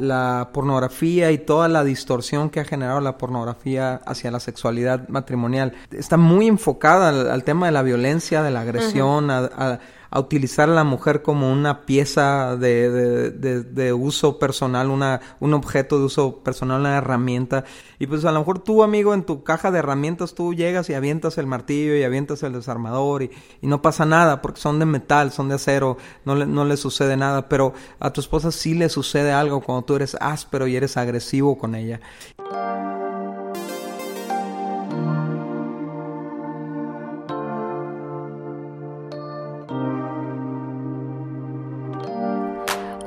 la pornografía y toda la distorsión que ha generado la pornografía hacia la sexualidad matrimonial está muy enfocada al, tema de la violencia, de la agresión, a a utilizar a la mujer como una pieza de, de, de, uso personal, una, un objeto de uso personal, una herramienta. Y pues a lo mejor tú, amigo, en tu caja de herramientas tú llegas y avientas el martillo y avientas el desarmador y, y no pasa nada porque son de metal, son de acero, no le, no le sucede nada. Pero a tu esposa sí le sucede algo cuando tú eres áspero y eres agresivo con ella.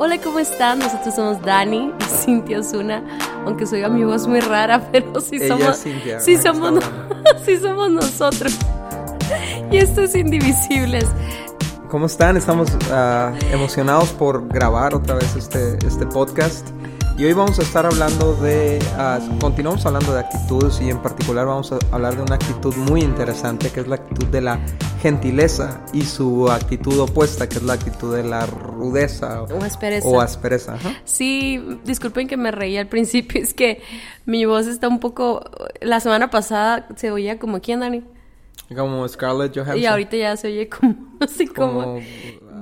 Hola, ¿cómo están? Nosotros somos Dani y Cintia Osuna, aunque soy mi voz muy rara, pero sí somos, sí somos, sí somos nosotros. Y esto es Indivisibles. ¿Cómo están? Estamos uh, emocionados por grabar otra vez este, este podcast. Y hoy vamos a estar hablando de, uh, continuamos hablando de actitudes y en particular vamos a hablar de una actitud muy interesante que es la actitud de la gentileza y su actitud opuesta que es la actitud de la rudeza o aspereza. O aspereza. Sí, disculpen que me reí al principio, es que mi voz está un poco, la semana pasada se oía como quién, Dani. Como Scarlett Johansson. Y ahorita ya se oye como, así como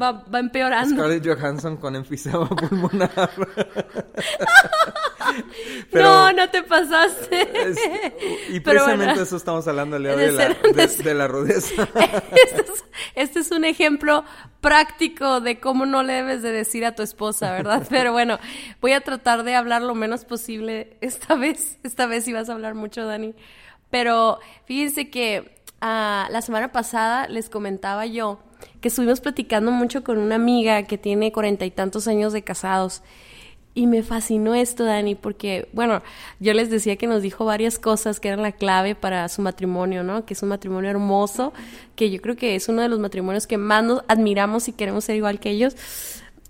va, va empeorando. Scarlett Johansson con enfisema pulmonar. no, no te pasaste. y precisamente eso estamos hablando el día de, la, de, la rudeza. este, es, este es un ejemplo práctico de cómo no le debes de decir a tu esposa, ¿verdad? Pero bueno, voy a tratar de hablar lo menos posible esta vez. Esta vez sí vas a hablar mucho, Dani. Pero fíjense que uh, la semana pasada les comentaba yo que estuvimos platicando mucho con una amiga que tiene cuarenta y tantos años de casados. Y me fascinó esto, Dani, porque, bueno, yo les decía que nos dijo varias cosas que eran la clave para su matrimonio, ¿no? Que es un matrimonio hermoso, que yo creo que es uno de los matrimonios que más nos admiramos y queremos ser igual que ellos.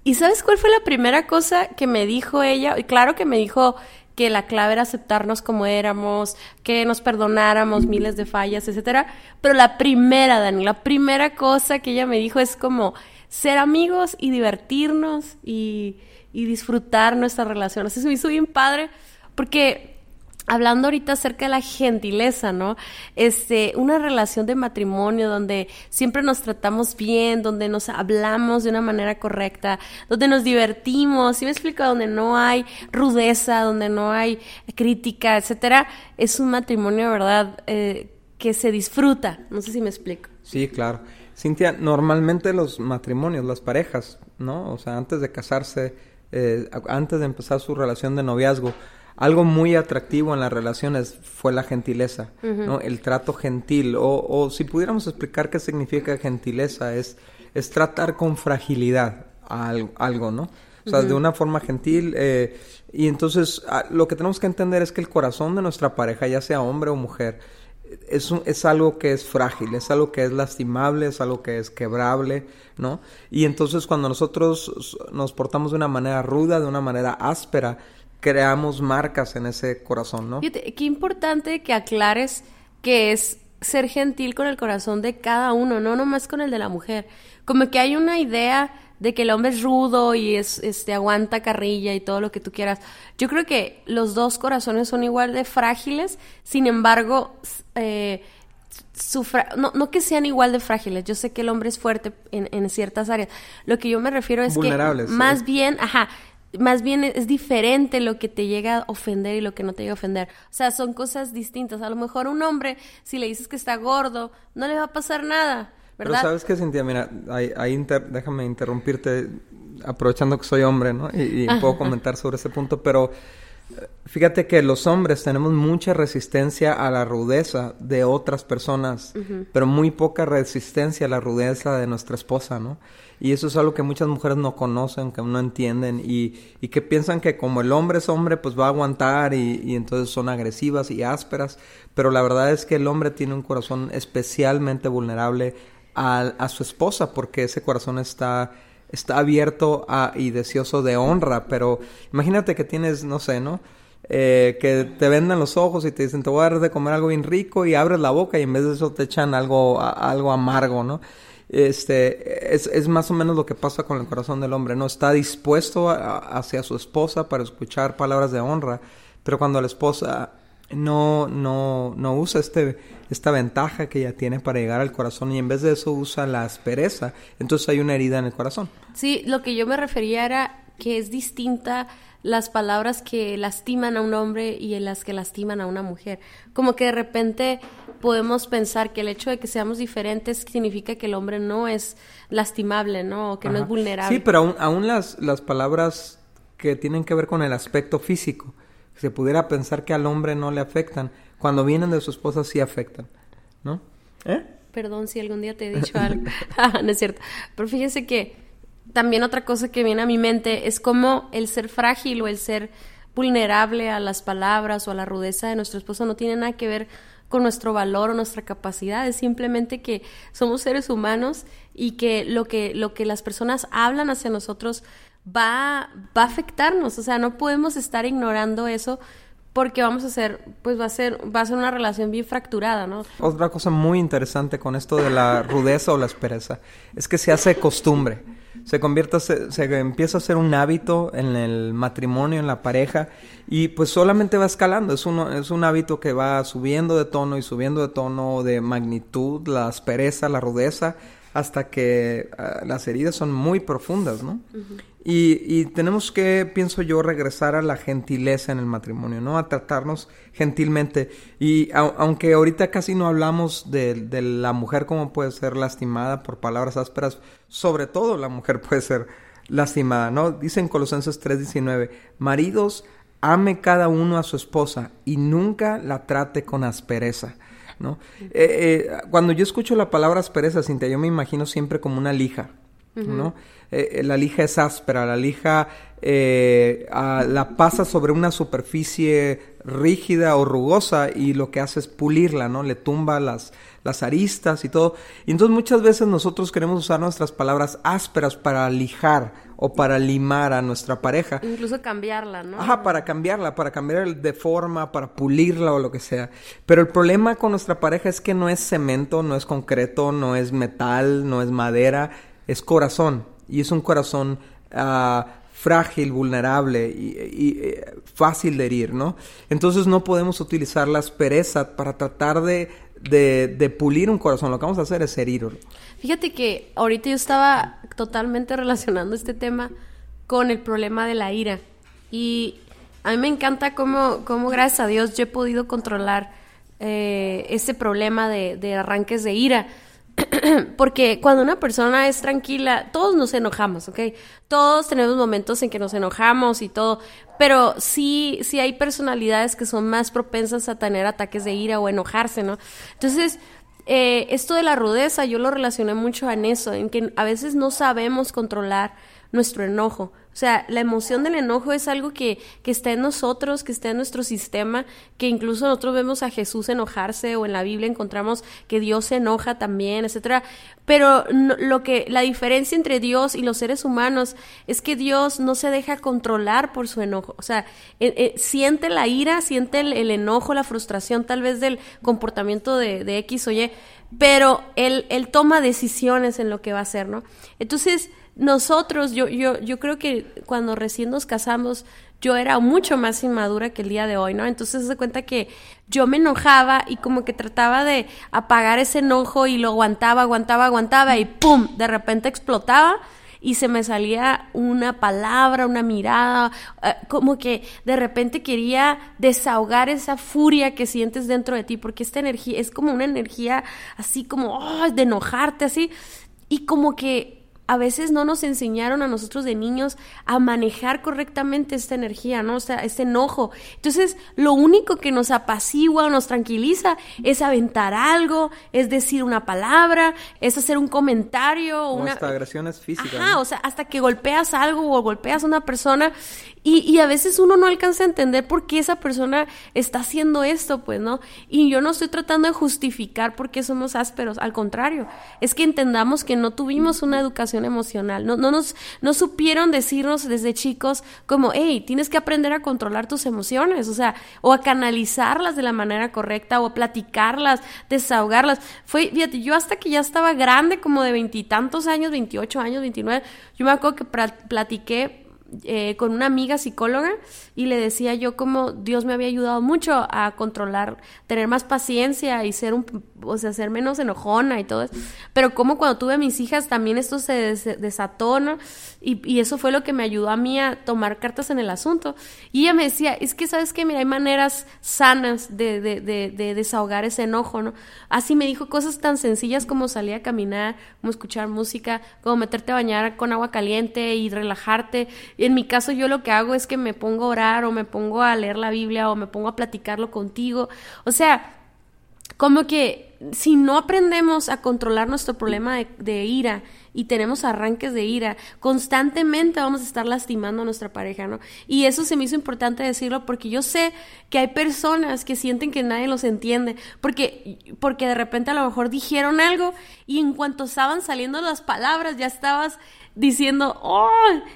¿Y sabes cuál fue la primera cosa que me dijo ella? Y claro que me dijo que la clave era aceptarnos como éramos, que nos perdonáramos miles de fallas, etcétera. Pero la primera, Dani, la primera cosa que ella me dijo es como ser amigos y divertirnos y, disfrutar nuestra relación. Así se me hizo bien padre porque hablando ahorita acerca de la gentileza, ¿no? Este, una relación de matrimonio donde siempre nos tratamos bien, donde nos hablamos de una manera correcta, donde nos divertimos, ¿sí me explico? Donde no hay rudeza, donde no hay crítica, etcétera, es un matrimonio, ¿verdad? Eh, que se disfruta. No sé si me explico. Sí, claro. Cintia, normalmente los matrimonios, las parejas, ¿no? O sea, antes de casarse, eh, antes de empezar su relación de noviazgo, algo muy atractivo en las relaciones fue la gentileza, ¿no? El trato gentil. O, o, si pudiéramos explicar qué significa gentileza, es, es tratar con fragilidad a algo, ¿no? O sea, de una forma gentil. Eh, y entonces lo que tenemos que entender es que el corazón de nuestra pareja, ya sea hombre o mujer, es, es algo que es frágil, es algo que es lastimable, es algo que es quebrable, ¿no? Y entonces cuando nosotros nos portamos de una manera ruda, de una manera áspera, creamos marcas en ese corazón, ¿no? qué importante que aclares que es ser gentil con el corazón de cada uno, no nomás con el de la mujer. Como que hay una idea de que el hombre es rudo y es este aguanta carrilla y todo lo que tú quieras. Yo creo que los dos corazones son igual de frágiles, sin embargo, eh, no, no, que sean igual de frágiles. Yo sé que el hombre es fuerte en, en ciertas áreas. Lo que yo me refiero es que más bien, ajá, más bien es diferente lo que te llega a ofender y lo que no te llega a ofender. O sea, son cosas distintas. A lo mejor un hombre, si le dices que está gordo, no le va a pasar nada, ¿verdad? Pero sabes qué, Cintia, mira, ahí, déjame interrumpirte aprovechando que soy hombre, ¿no? Y, puedo comentar sobre ese punto, pero fíjate que los hombres tenemos mucha resistencia a la rudeza de otras personas, pero muy poca resistencia a la rudeza de nuestra esposa, ¿no? Y eso es algo que muchas mujeres no conocen, que no entienden y, y que piensan que como el hombre es hombre, pues va a aguantar y, y, entonces son agresivas y ásperas. Pero la verdad es que el hombre tiene un corazón especialmente vulnerable a, a su esposa porque ese corazón está está abierto y deseoso de honra, pero imagínate que tienes, no sé, ¿no? Eh, que te vendan los ojos y te dicen, te voy a dar de comer algo bien rico y abres la boca y en vez de eso te echan algo, algo amargo, ¿no? Este, es, es, más o menos lo que pasa con el corazón del hombre, ¿no? Está dispuesto hacia su esposa para escuchar palabras de honra, pero cuando la esposa no, no, no usa este, esta ventaja que ella tiene para llegar al corazón y en vez de eso usa la aspereza, entonces hay una herida en el corazón. Sí, lo que yo me refería era que es distinta las palabras que lastiman a un hombre y las que lastiman a una mujer. Como que de repente podemos pensar que el hecho de que seamos diferentes significa que el hombre no es lastimable, ¿no? O que no es vulnerable. Sí, pero aún, aún las, las palabras que tienen que ver con el aspecto físico, se pudiera pensar que al hombre no le afectan, cuando vienen de su esposa sí afectan, ¿no? ¿Eh? Perdón si algún día te he dicho algo. Ah, no es cierto. Pero fíjese que también otra cosa que viene a mi mente es como el ser frágil o el ser vulnerable a las palabras o a la rudeza de nuestro esposo no tiene nada que ver con nuestro valor o nuestra capacidad, es simplemente que somos seres humanos y que lo que, lo que las personas hablan hacia nosotros va, va a afectarnos, o sea, no podemos estar ignorando eso porque vamos a hacer, pues va a ser, va a ser una relación bien fracturada, ¿no? Otra cosa muy interesante con esto de la rudeza o la aspereza es que se hace costumbre. Se convierte, se, se, empieza a ser un hábito en el matrimonio, en la pareja, y pues solamente va escalando. Es, uno, es un hábito que va subiendo de tono y subiendo de tono de magnitud, la aspereza, la rudeza, hasta que uh, las heridas son muy profundas, ¿no? Y, y, tenemos que, pienso yo, regresar a la gentileza en el matrimonio, ¿no? A tratarnos gentilmente. Y a, aunque ahorita casi no hablamos de, de, la mujer como puede ser lastimada por palabras ásperas, sobre todo la mujer puede ser lastimada, ¿no? Dice en Colosenses 3:19, maridos, ame cada uno a su esposa y nunca la trate con aspereza ¿no? Eh, eh, cuando yo escucho la palabra aspereza, Cintia, yo me imagino siempre como una lija, ¿no? Eh, la lija es áspera, la lija a, la pasa sobre una superficie rígida o rugosa y lo que hace es pulirla, ¿no? Le tumba las, las aristas y todo. Y entonces muchas veces nosotros queremos usar nuestras palabras ásperas para lijar o para limar a nuestra pareja. Incluso cambiarla, ¿no? Ajá, para cambiarla, para cambiar de forma, para pulirla o lo que sea. Pero el problema con nuestra pareja es que no es cemento, no es concreto, no es metal, no es madera, es corazón. Y es un corazón uh, frágil, vulnerable y, y, fácil de herir, ¿no? Entonces no podemos utilizar la aspereza para tratar de, pulir un corazón. Lo que vamos a hacer es herirlo. Fíjate que ahorita yo estaba totalmente relacionando este tema con el problema de la ira. Y a mí me encanta cómo, cómo gracias a Dios, yo he podido controlar eh, ese problema de arranques de ira. Porque cuando una persona es tranquila, todos nos enojamos, ¿ok? Todos tenemos momentos en que nos enojamos y todo, pero sí, sí hay personalidades que son más propensas a tener ataques de ira o enojarse, ¿no? Entonces, eh, esto de la rudeza yo lo relacioné mucho en eso, en que a veces no sabemos controlar nuestro enojo. O sea, la emoción del enojo es algo que, que, está en nosotros, que está en nuestro sistema, que incluso nosotros vemos a Jesús enojarse o en la Biblia encontramos que Dios se enoja también, etcétera. Pero lo que la diferencia entre Dios y los seres humanos es que Dios no se deja controlar por su enojo. O sea, eh, eh, siente la ira, siente el, enojo, la frustración tal vez del comportamiento de, de X o Y, pero él, él toma decisiones en lo que va a hacer, ¿no? Entonces, nosotros, yo, yo, yo creo que cuando recién nos casamos, yo era mucho más inmadura que el día de hoy, ¿no? Entonces se cuenta que yo me enojaba y como que trataba de apagar ese enojo y lo aguantaba, aguantaba, aguantaba y ¡pum! De repente explotaba y se me salía una palabra, una mirada, eh, como que de repente quería desahogar esa furia que sientes dentro de ti, porque esta energía es como una energía así como oh, de enojarte, así, y como que a veces no nos enseñaron a nosotros de niños a manejar correctamente esta energía, ¿no? O sea, este enojo. Entonces, lo único que nos apacigua o nos tranquiliza es aventar algo, es decir una palabra, es hacer un comentario. O una... hasta agresiones físicas. Ajá, ¿no? o sea, hasta que golpeas algo o golpeas a una persona Y, a veces uno no alcanza a entender por qué esa persona está haciendo esto, pues, ¿no? Y yo no estoy tratando de justificar por qué somos ásperos, al contrario, es que entendamos que no tuvimos una educación emocional, no, no, nos, no supieron decirnos desde chicos como, hey, tienes que aprender a controlar tus emociones, o sea, o a canalizarlas de la manera correcta, o a platicarlas, desahogarlas. Fue, fíjate, yo hasta que ya estaba grande, como de veintitantos años, veintiocho años, veintinueve, yo me acuerdo que platiqué eh, con una amiga psicóloga y le decía yo como Dios me había ayudado mucho a controlar, tener más paciencia y ser un, o sea, ser menos enojona y todo eso. Pero como cuando tuve a mis hijas también esto se desató, ¿no? Y, eso fue lo que me ayudó a mí a tomar cartas en el asunto. Y ella me decía, es que sabes que, mira, hay maneras sanas de, de, de, desahogar ese enojo, ¿no? Así me dijo cosas tan sencillas como salir a caminar, como escuchar música, como meterte a bañar con agua caliente y relajarte en mi caso yo lo que hago es que me pongo a orar o me pongo a leer la Biblia o me pongo a platicarlo contigo. O sea, como que si no aprendemos a controlar nuestro problema de, ira y tenemos arranques de ira, constantemente vamos a estar lastimando a nuestra pareja, ¿no? Y eso se me hizo importante decirlo porque yo sé que hay personas que sienten que nadie los entiende, porque, porque de repente a lo mejor dijeron algo y en cuanto estaban saliendo las palabras ya estabas diciendo, oh,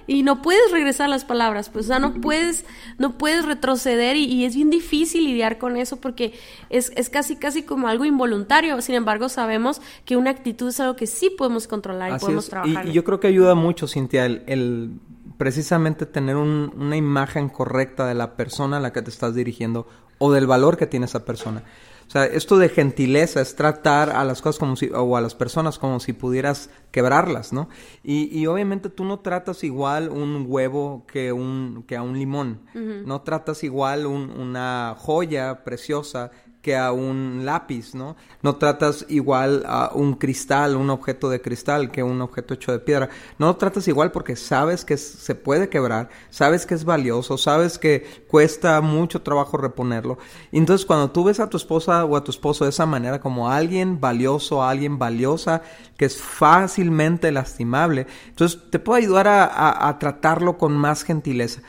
y no puedes regresar las palabras, pues, o sea, no puedes, no puedes retroceder y, es bien difícil lidiar con eso porque es, es, casi, casi como algo involuntario. Sin embargo, sabemos que una actitud es algo que sí podemos controlar y podemos trabajar. Y, yo creo que ayuda mucho, Cintia, el, precisamente tener una imagen correcta de la persona a la que te estás dirigiendo o del valor que tiene esa persona. O sea, esto de gentileza es tratar a las cosas como si, o a las personas como si pudieras quebrarlas, ¿no? Y, y obviamente tú no tratas igual un huevo que, un, que a un limón. No tratas igual un, una joya preciosa que a un lápiz, ¿no? No tratas igual a un cristal, un objeto de cristal, que un objeto hecho de piedra. No lo tratas igual porque sabes que se puede quebrar, sabes que es valioso, sabes que cuesta mucho trabajo reponerlo. Entonces cuando tú ves a tu esposa o a tu esposo de esa manera como alguien valioso, alguien valiosa, que es fácilmente lastimable, entonces te puede ayudar a, a tratarlo con más gentileza.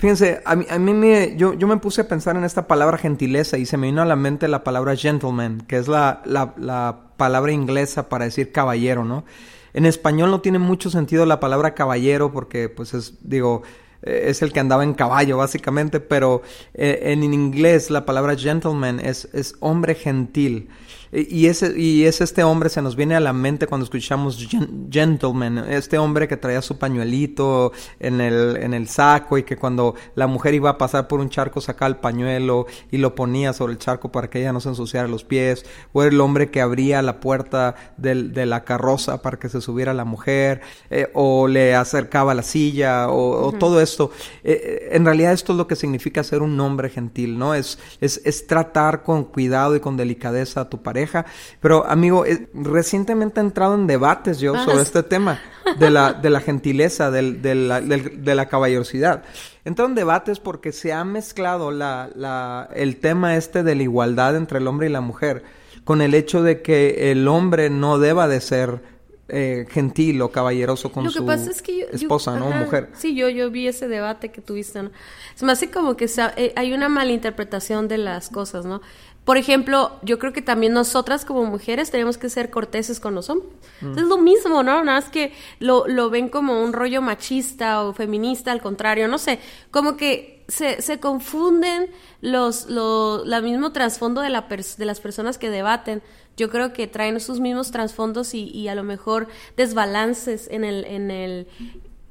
Fíjense, a mí, a mí me, yo, yo, me puse a pensar en esta palabra gentileza y se me vino a la mente la palabra gentleman, que es la, la, la palabra inglesa para decir caballero, ¿no? En español no tiene mucho sentido la palabra caballero porque, pues, es, digo, eh, es el que andaba en caballo, básicamente, pero eh, en inglés la palabra gentleman es, es hombre gentil. Y ese, y es este hombre, se nos viene a la mente cuando escuchamos gentleman, este hombre que traía su pañuelito en el, en el saco y que cuando la mujer iba a pasar por un charco sacaba el pañuelo y lo ponía sobre el charco para que ella no se ensuciara los pies, o el hombre que abría la puerta del, de la carroza para que se subiera la mujer, eh, o le acercaba la silla, o, todo esto. Eh, eh, en realidad esto es lo que significa ser un hombre gentil, ¿no? Es, es, es tratar con cuidado y con delicadeza a tu pareja pero, amigo, eh, recientemente he entrado en debates yo ah, sobre este tema de la, de la gentileza, del, de, la, de la caballerosidad. He entrado en debates porque se ha mezclado la, la, el tema este de la igualdad entre el hombre y la mujer con el hecho de que el hombre no deba de ser eh, gentil o caballeroso con su esposa, ¿no? Mujer. Sí, yo, yo vi ese debate que tuviste, ¿no? Se me hace como que eh, hay una malinterpretación de las cosas, ¿no? Por ejemplo, yo creo que también nosotras como mujeres tenemos que ser corteses con los hombres. Mm. Es lo mismo, ¿no? Nada más que lo, lo, ven como un rollo machista o feminista, al contrario, no sé, como que se, se confunden los, lo, la mismo trasfondo de, la de las personas que debaten. Yo creo que traen sus mismos trasfondos y, y a lo mejor desbalances en el, en el,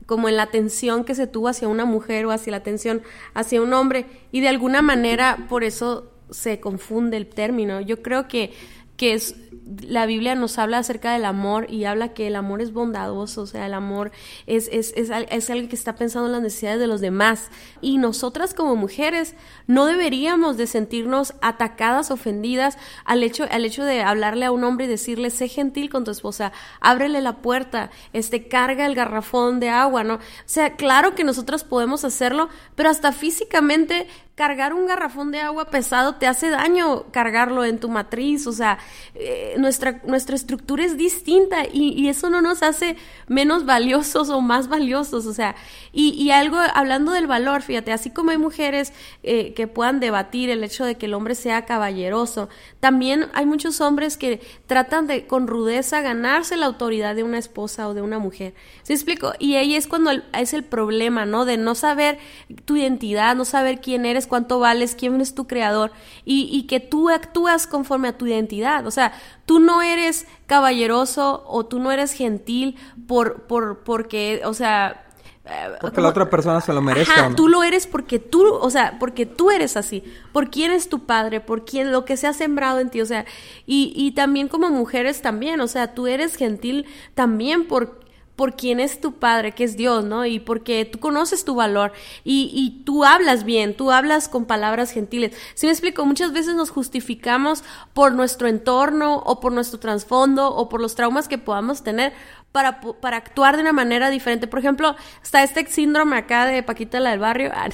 como en la atención que se tuvo hacia una mujer o hacia la atención hacia un hombre. Y de alguna manera, por eso se confunde el término. Yo creo que, que es la Biblia nos habla acerca del amor y habla que el amor es bondadoso, o sea, el amor es, es, es, es alguien que está pensando en las necesidades de los demás. Y nosotras como mujeres no deberíamos de sentirnos atacadas, ofendidas al hecho, al hecho de hablarle a un hombre y decirle, sé gentil con tu esposa, ábrele la puerta, este, carga el garrafón de agua, ¿no? O sea, claro que nosotros podemos hacerlo, pero hasta físicamente cargar un garrafón de agua pesado te hace daño cargarlo en tu matriz, o sea, eh, nuestra, nuestra estructura es distinta y, eso no nos hace menos valiosos o más valiosos, o sea, y, algo, hablando del valor, fíjate, así como hay mujeres eh, que puedan debatir el hecho de que el hombre sea caballeroso, también hay muchos hombres que tratan de con rudeza ganarse la autoridad de una esposa o de una mujer, ¿se explico? Y ahí es cuando es el problema, ¿no? De no saber tu identidad, no saber quién eres, cuánto vales, quién es tu creador y, que tú actúas conforme a tu identidad. O sea, tú no eres caballeroso o tú no eres gentil por, por, porque, o sea... Eh, porque la otra persona se lo merece. tú lo eres porque tú, o sea, porque tú eres así, por quién es tu padre, por quién, lo que se ha sembrado en ti, o sea, y, y también como mujeres también, o sea, tú eres gentil también por por quién es tu padre, que es Dios, ¿no? Y porque tú conoces tu valor y, tú hablas bien, tú hablas con palabras gentiles. Si me explico, muchas veces nos justificamos por nuestro entorno o por nuestro trasfondo o por los traumas que podamos tener para, para actuar de una manera diferente. Por ejemplo, está este síndrome acá de Paquita la del barrio, ah,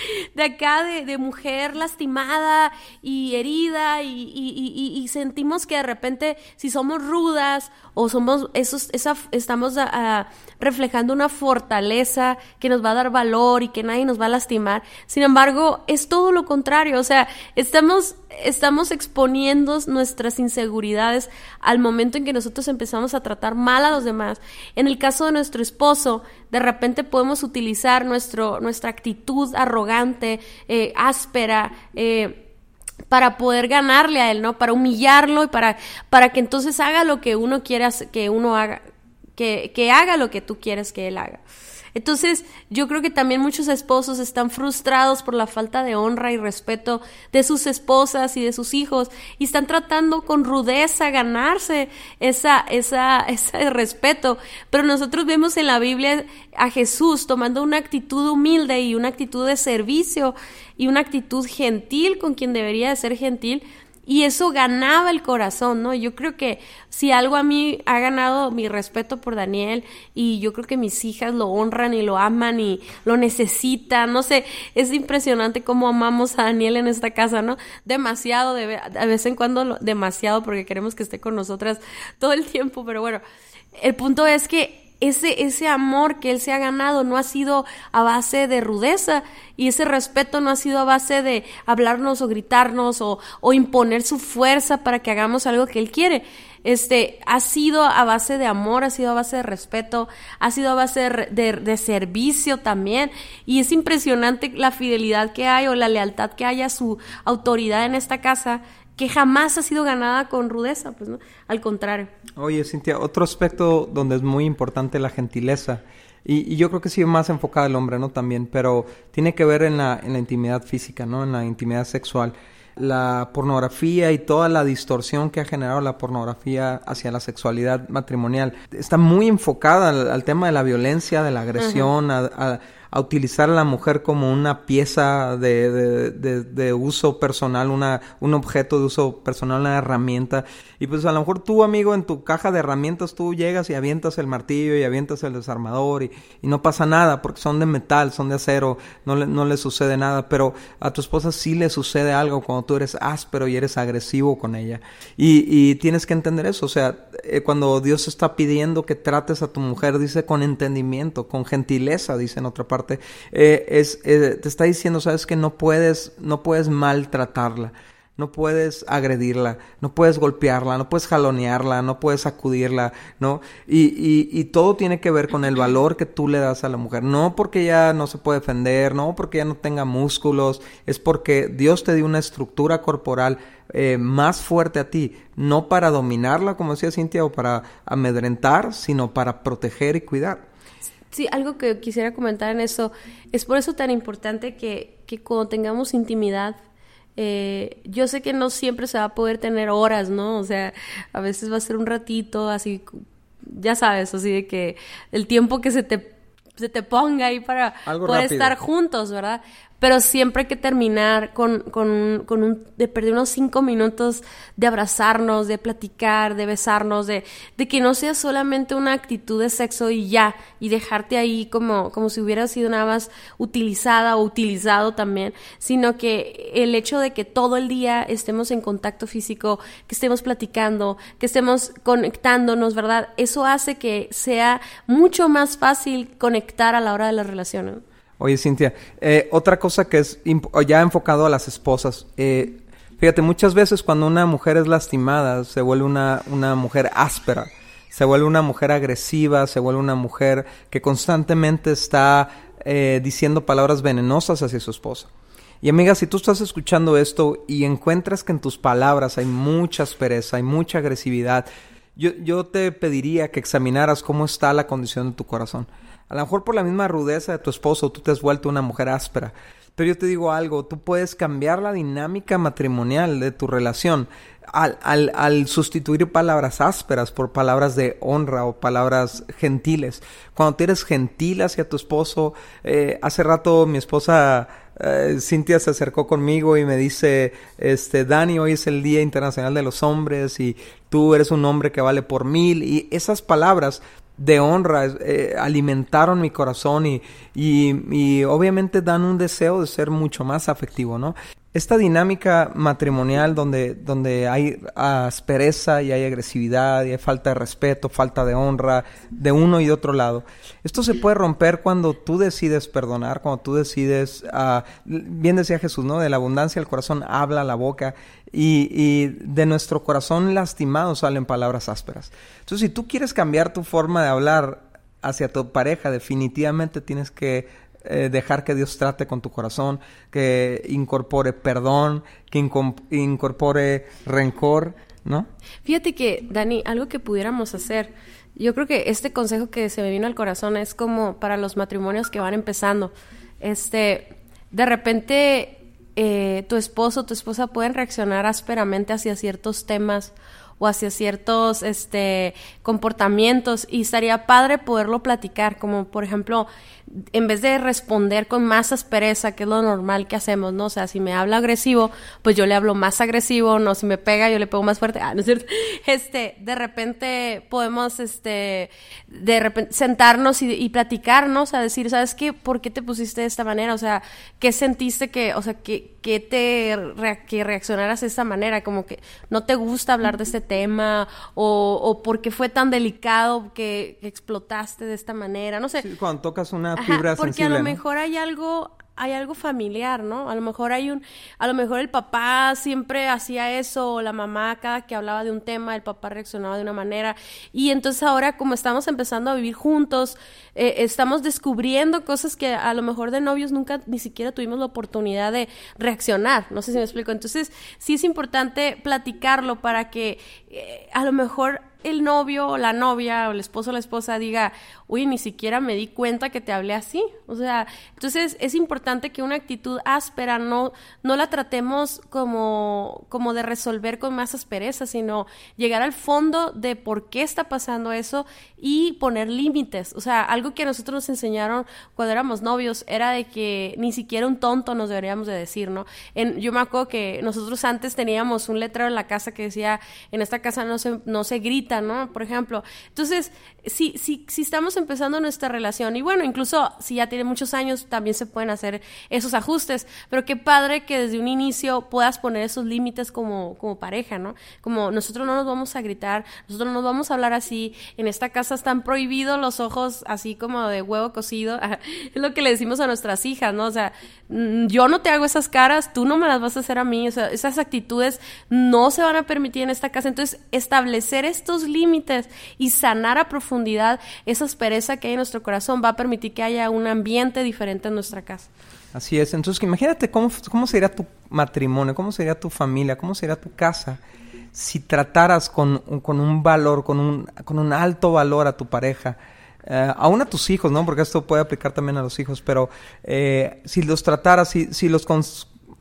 de acá de, de, mujer lastimada y herida y, sentimos que de repente si somos rudas o somos esos, esa, estamos reflejando una fortaleza que nos va a dar valor y que nadie nos va a lastimar. Sin embargo, es todo lo contrario, o sea, estamos estamos exponiendo nuestras inseguridades al momento en que nosotros empezamos a tratar mal a los demás. En el caso de nuestro esposo, de repente podemos utilizar nuestro, nuestra actitud arrogante, eh, áspera, eh, para poder ganarle a él, ¿no? Para humillarlo y para, para que entonces haga lo que uno quiere que uno haga, que, que haga lo que tú quieres que él haga. Entonces, yo creo que también muchos esposos están frustrados por la falta de honra y respeto de sus esposas y de sus hijos y están tratando con rudeza ganarse esa, esa, ese respeto. Pero nosotros vemos en la Biblia a Jesús tomando una actitud humilde y una actitud de servicio y una actitud gentil con quien debería de ser gentil y eso ganaba el corazón, ¿no? Yo creo que si algo a mí ha ganado mi respeto por Daniel y yo creo que mis hijas lo honran y lo aman y lo necesitan, no sé, es impresionante cómo amamos a Daniel en esta casa, ¿no? Demasiado, de, vez en cuando demasiado porque queremos que esté con nosotras todo el tiempo, pero bueno, el punto es que ese, ese amor que él se ha ganado no ha sido a base de rudeza y ese respeto no ha sido a base de hablarnos o gritarnos o, o imponer su fuerza para que hagamos algo que él quiere. Este, ha sido a base de amor, ha sido a base de respeto, ha sido a base de, de, servicio también. Y es impresionante la fidelidad que hay o la lealtad que hay a su autoridad en esta casa que jamás ha sido ganada con rudeza, pues no, al contrario. Oye, Cintia, otro aspecto donde es muy importante la gentileza, y, yo creo que sí más enfocada al hombre, ¿no? También, pero tiene que ver en la, en la intimidad física, ¿no? En la intimidad sexual. La pornografía y toda la distorsión que ha generado la pornografía hacia la sexualidad matrimonial está muy enfocada al, tema de la violencia, de la agresión, a a utilizar a la mujer como una pieza de, de, de, uso personal, una, un objeto de uso personal, una herramienta. Y pues a lo mejor tú, amigo, en tu caja de herramientas tú llegas y avientas el martillo y avientas el desarmador y, y no pasa nada porque son de metal, son de acero, no le, no le sucede nada. Pero a tu esposa sí le sucede algo cuando tú eres áspero y eres agresivo con ella. Y, y tienes que entender eso. O sea, eh, cuando Dios está pidiendo que trates a tu mujer, dice con entendimiento, con gentileza, dice en otra parte eh, eh, te está diciendo, sabes que no puedes, no puedes maltratarla, no puedes agredirla, no puedes golpearla, no puedes jalonearla, no puedes sacudirla, ¿no? Y, todo tiene que ver con el valor que tú le das a la mujer, no porque ella no se puede defender, no porque ella no tenga músculos, es porque Dios te dio una estructura corporal eh, más fuerte a ti, no para dominarla, como decía Cintia, o para amedrentar, sino para proteger y cuidar. Sí, algo que quisiera comentar en eso, es por eso tan importante que, que cuando tengamos intimidad, eh, yo sé que no siempre se va a poder tener horas, ¿no? O sea, a veces va a ser un ratito, así, ya sabes, así de que el tiempo que se te, se te ponga ahí para poder estar juntos, ¿verdad? Pero siempre hay que terminar con, con, con un, de perder unos cinco minutos de abrazarnos, de platicar, de besarnos, de, de que no sea solamente una actitud de sexo y ya, y dejarte ahí como, como si hubiera sido nada más utilizada o utilizado también, sino que el hecho de que todo el día estemos en contacto físico, que estemos platicando, que estemos conectándonos, ¿verdad? Eso hace que sea mucho más fácil conectar a la hora de las relaciones. Oye, Cintia, eh, otra cosa que es ya enfocado a las esposas. Eh, fíjate, muchas veces cuando una mujer es lastimada, se vuelve una, una mujer áspera, se vuelve una mujer agresiva, se vuelve una mujer que constantemente está eh, diciendo palabras venenosas hacia su esposa. Y amiga, si tú estás escuchando esto y encuentras que en tus palabras hay mucha aspereza, hay mucha agresividad, yo, yo te pediría que examinaras cómo está la condición de tu corazón. A lo mejor por la misma rudeza de tu esposo tú te has vuelto una mujer áspera. Pero yo te digo algo, tú puedes cambiar la dinámica matrimonial de tu relación al, sustituir palabras ásperas por palabras de honra o palabras gentiles. Cuando tú eres gentil hacia tu esposo, eh, hace rato mi esposa eh, Cintia se acercó conmigo y me dice, este, Dani, hoy es el Día Internacional de los Hombres y tú eres un hombre que vale por mil. Y esas palabras de honra eh, alimentaron mi corazón y, y, obviamente dan un deseo de ser mucho más afectivo, ¿no? Esta dinámica matrimonial donde, donde hay aspereza y hay agresividad y hay falta de respeto, falta de honra de uno y de otro lado, esto se puede romper cuando tú decides perdonar, cuando tú decides, uh, bien decía Jesús, ¿no? De la abundancia del corazón habla la boca y, de nuestro corazón lastimado salen palabras ásperas. Entonces, si tú quieres cambiar tu forma de hablar hacia tu pareja, definitivamente tienes que eh, dejar que Dios trate con tu corazón, que incorpore perdón, que incorpore rencor, ¿no? Fíjate que, Dani, algo que pudiéramos hacer, yo creo que este consejo que se me vino al corazón es como para los matrimonios que van empezando. Este, de repente eh, tu esposo o tu esposa pueden reaccionar ásperamente hacia ciertos temas o hacia ciertos este, comportamientos y estaría padre poderlo platicar, como por ejemplo, en vez de responder con más aspereza, que es lo normal que hacemos, ¿no? O sea, si me habla agresivo, pues yo le hablo más agresivo, no, si me pega, yo le pego más fuerte, ah, ¿no es cierto? Este, de repente podemos, este, de repente sentarnos y, y platicarnos, a decir, ¿sabes qué? ¿Por qué te pusiste de esta manera? O sea, ¿qué sentiste que, o sea, que, que te, que reaccionaras de esta manera? Como que no te gusta hablar de este tema, o, o por qué fue tan delicado que, explotaste de esta manera, no sé. cuando tocas una fibra porque a lo mejor hay algo hay algo familiar, ¿no? A lo mejor hay un, a lo mejor el papá siempre hacía eso, o la mamá cada que hablaba de un tema, el papá reaccionaba de una manera, y entonces ahora como estamos empezando a vivir juntos, eh, estamos descubriendo cosas que a lo mejor de novios nunca ni siquiera tuvimos la oportunidad de reaccionar, no sé si me explico, entonces sí es importante platicarlo para que eh, a lo mejor el novio o la novia o el esposo o la esposa diga, uy, ni siquiera me di cuenta que te hablé así. O sea, entonces es importante que una actitud áspera no, no la tratemos como, como de resolver con más aspereza, sino llegar al fondo de por qué está pasando eso y poner límites. O sea, algo que nosotros nos enseñaron cuando éramos novios era de que ni siquiera un tonto nos deberíamos de decir, ¿no? En, yo me acuerdo que nosotros antes teníamos un letrero en la casa que decía, en esta casa no se, no se grita, ¿no? Por ejemplo. Entonces, si, si, si estamos empezando nuestra relación, y bueno, incluso si ya tiene muchos años, también se pueden hacer esos ajustes, pero qué padre que desde un inicio puedas poner esos límites como, como pareja, ¿no? Como nosotros no nos vamos a gritar, nosotros no nos vamos a hablar así, en esta casa están prohibidos los ojos así como de huevo cocido, es lo que le decimos a nuestras hijas, ¿no? O sea, mm, yo no te hago esas caras, tú no me las vas a hacer a mí, o sea, esas actitudes no se van a permitir en esta casa, entonces establecer estos límites y sanar a profundidad esa que hay en nuestro corazón va a permitir que haya un ambiente diferente en nuestra casa. Así es, entonces imagínate cómo, cómo sería tu matrimonio, cómo sería tu familia, cómo sería tu casa si trataras con, con un valor, con un, con un alto valor a tu pareja, eh, aún a tus hijos, ¿no? Porque esto puede aplicar también a los hijos, pero eh, si los trataras, si, si los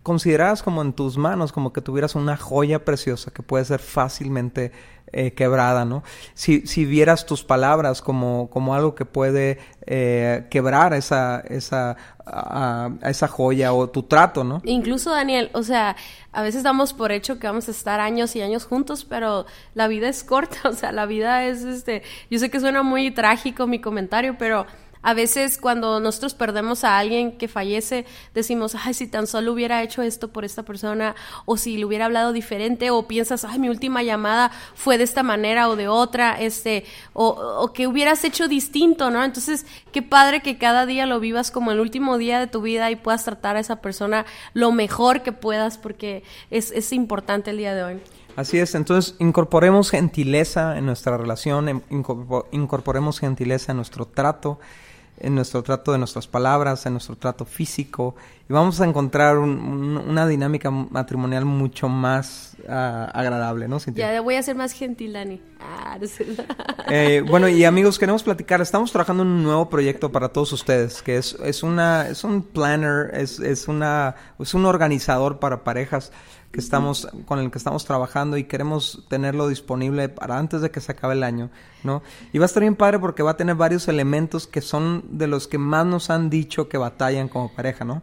consideraras como en tus manos, como que tuvieras una joya preciosa que puede ser fácilmente eh, quebrada, ¿no? Si, si vieras tus palabras como, como algo que puede eh, quebrar esa, esa, a, esa joya o tu trato, ¿no? Incluso, Daniel, o sea, a veces damos por hecho que vamos a estar años y años juntos, pero la vida es corta, o sea, la vida es, este, yo sé que suena muy trágico mi comentario, pero a veces cuando nosotros perdemos a alguien que fallece, decimos, ay, si tan solo hubiera hecho esto por esta persona, o si le hubiera hablado diferente, o piensas, ay, mi última llamada fue de esta manera o de otra, este, o, o que hubieras hecho distinto, ¿no? Entonces, qué padre que cada día lo vivas como el último día de tu vida y puedas tratar a esa persona lo mejor que puedas, porque es, es importante el día de hoy. Así es, entonces incorporemos gentileza en nuestra relación, incorporemos gentileza en nuestro trato en nuestro trato de nuestras palabras, en nuestro trato físico, y vamos a encontrar una dinámica matrimonial mucho más ah, agradable, ¿no? Ya voy a ser más gentil, Dani. Ah, eh, bueno, y amigos, queremos platicar, estamos trabajando en un nuevo proyecto para todos ustedes, que es, es, una, es un planner, es, es, una, es un organizador para parejas que estamos, con el que estamos trabajando y queremos tenerlo disponible para antes de que se acabe el año, ¿no? Y va a estar bien padre porque va a tener varios elementos que son de los que más nos han dicho que batallan como pareja, ¿no?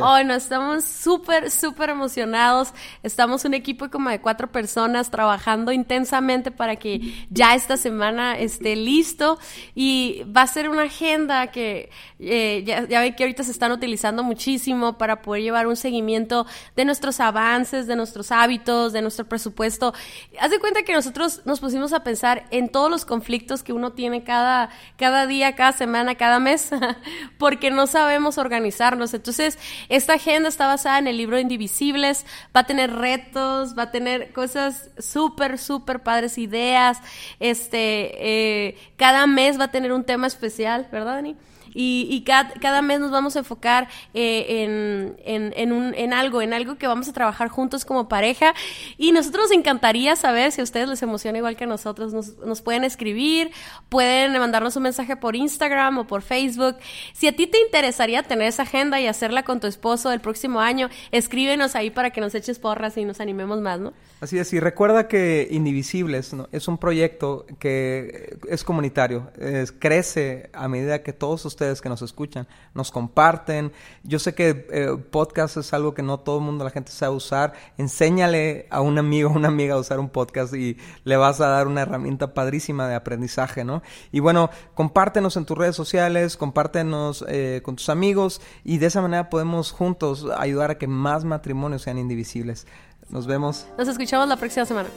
Hoy no, estamos súper, súper emocionados. Estamos un equipo como de cuatro personas trabajando intensamente para que ya esta semana esté listo y va a ser una agenda que eh, ya, ya ven que ahorita se están utilizando muchísimo para poder llevar un seguimiento de nuestros avances, de nuestros hábitos, de nuestro presupuesto. Haz de cuenta que nosotros nos pusimos a pensar en todos los conflictos que uno tiene cada, cada día, cada semana, cada mes, porque no sabemos organizarnos. Entonces, esta agenda está basada en el libro Indivisibles, va a tener retos, va a tener cosas súper, súper padres, ideas. Este, eh, cada mes va a tener un tema especial, ¿verdad, Dani? Y, cada, mes nos vamos a enfocar eh, en, un, en algo, en algo que vamos a trabajar juntos como pareja. Y nosotros nos encantaría saber si a ustedes les emociona igual que a nosotros. Nos, nos pueden escribir, pueden mandarnos un mensaje por Instagram o por Facebook. Si a ti te interesaría tener esa agenda y hacerla con tu esposo el próximo año, escríbenos ahí para que nos eches porras y nos animemos más, ¿no? Así es, y recuerda que Indivisibles es un proyecto que es comunitario, crece a medida que todos ustedes que nos escuchan nos comparten. Yo sé que eh, podcast es algo que no todo el mundo, la gente sabe usar. Enséñale a un amigo o una amiga a usar un podcast y le vas a dar una herramienta padrísima de aprendizaje, ¿no? Y bueno, compártenos en tus redes sociales, compártenos eh, con tus amigos y de esa manera podemos juntos ayudar a que más matrimonios sean indivisibles. Nos vemos. Nos escuchamos la próxima semana.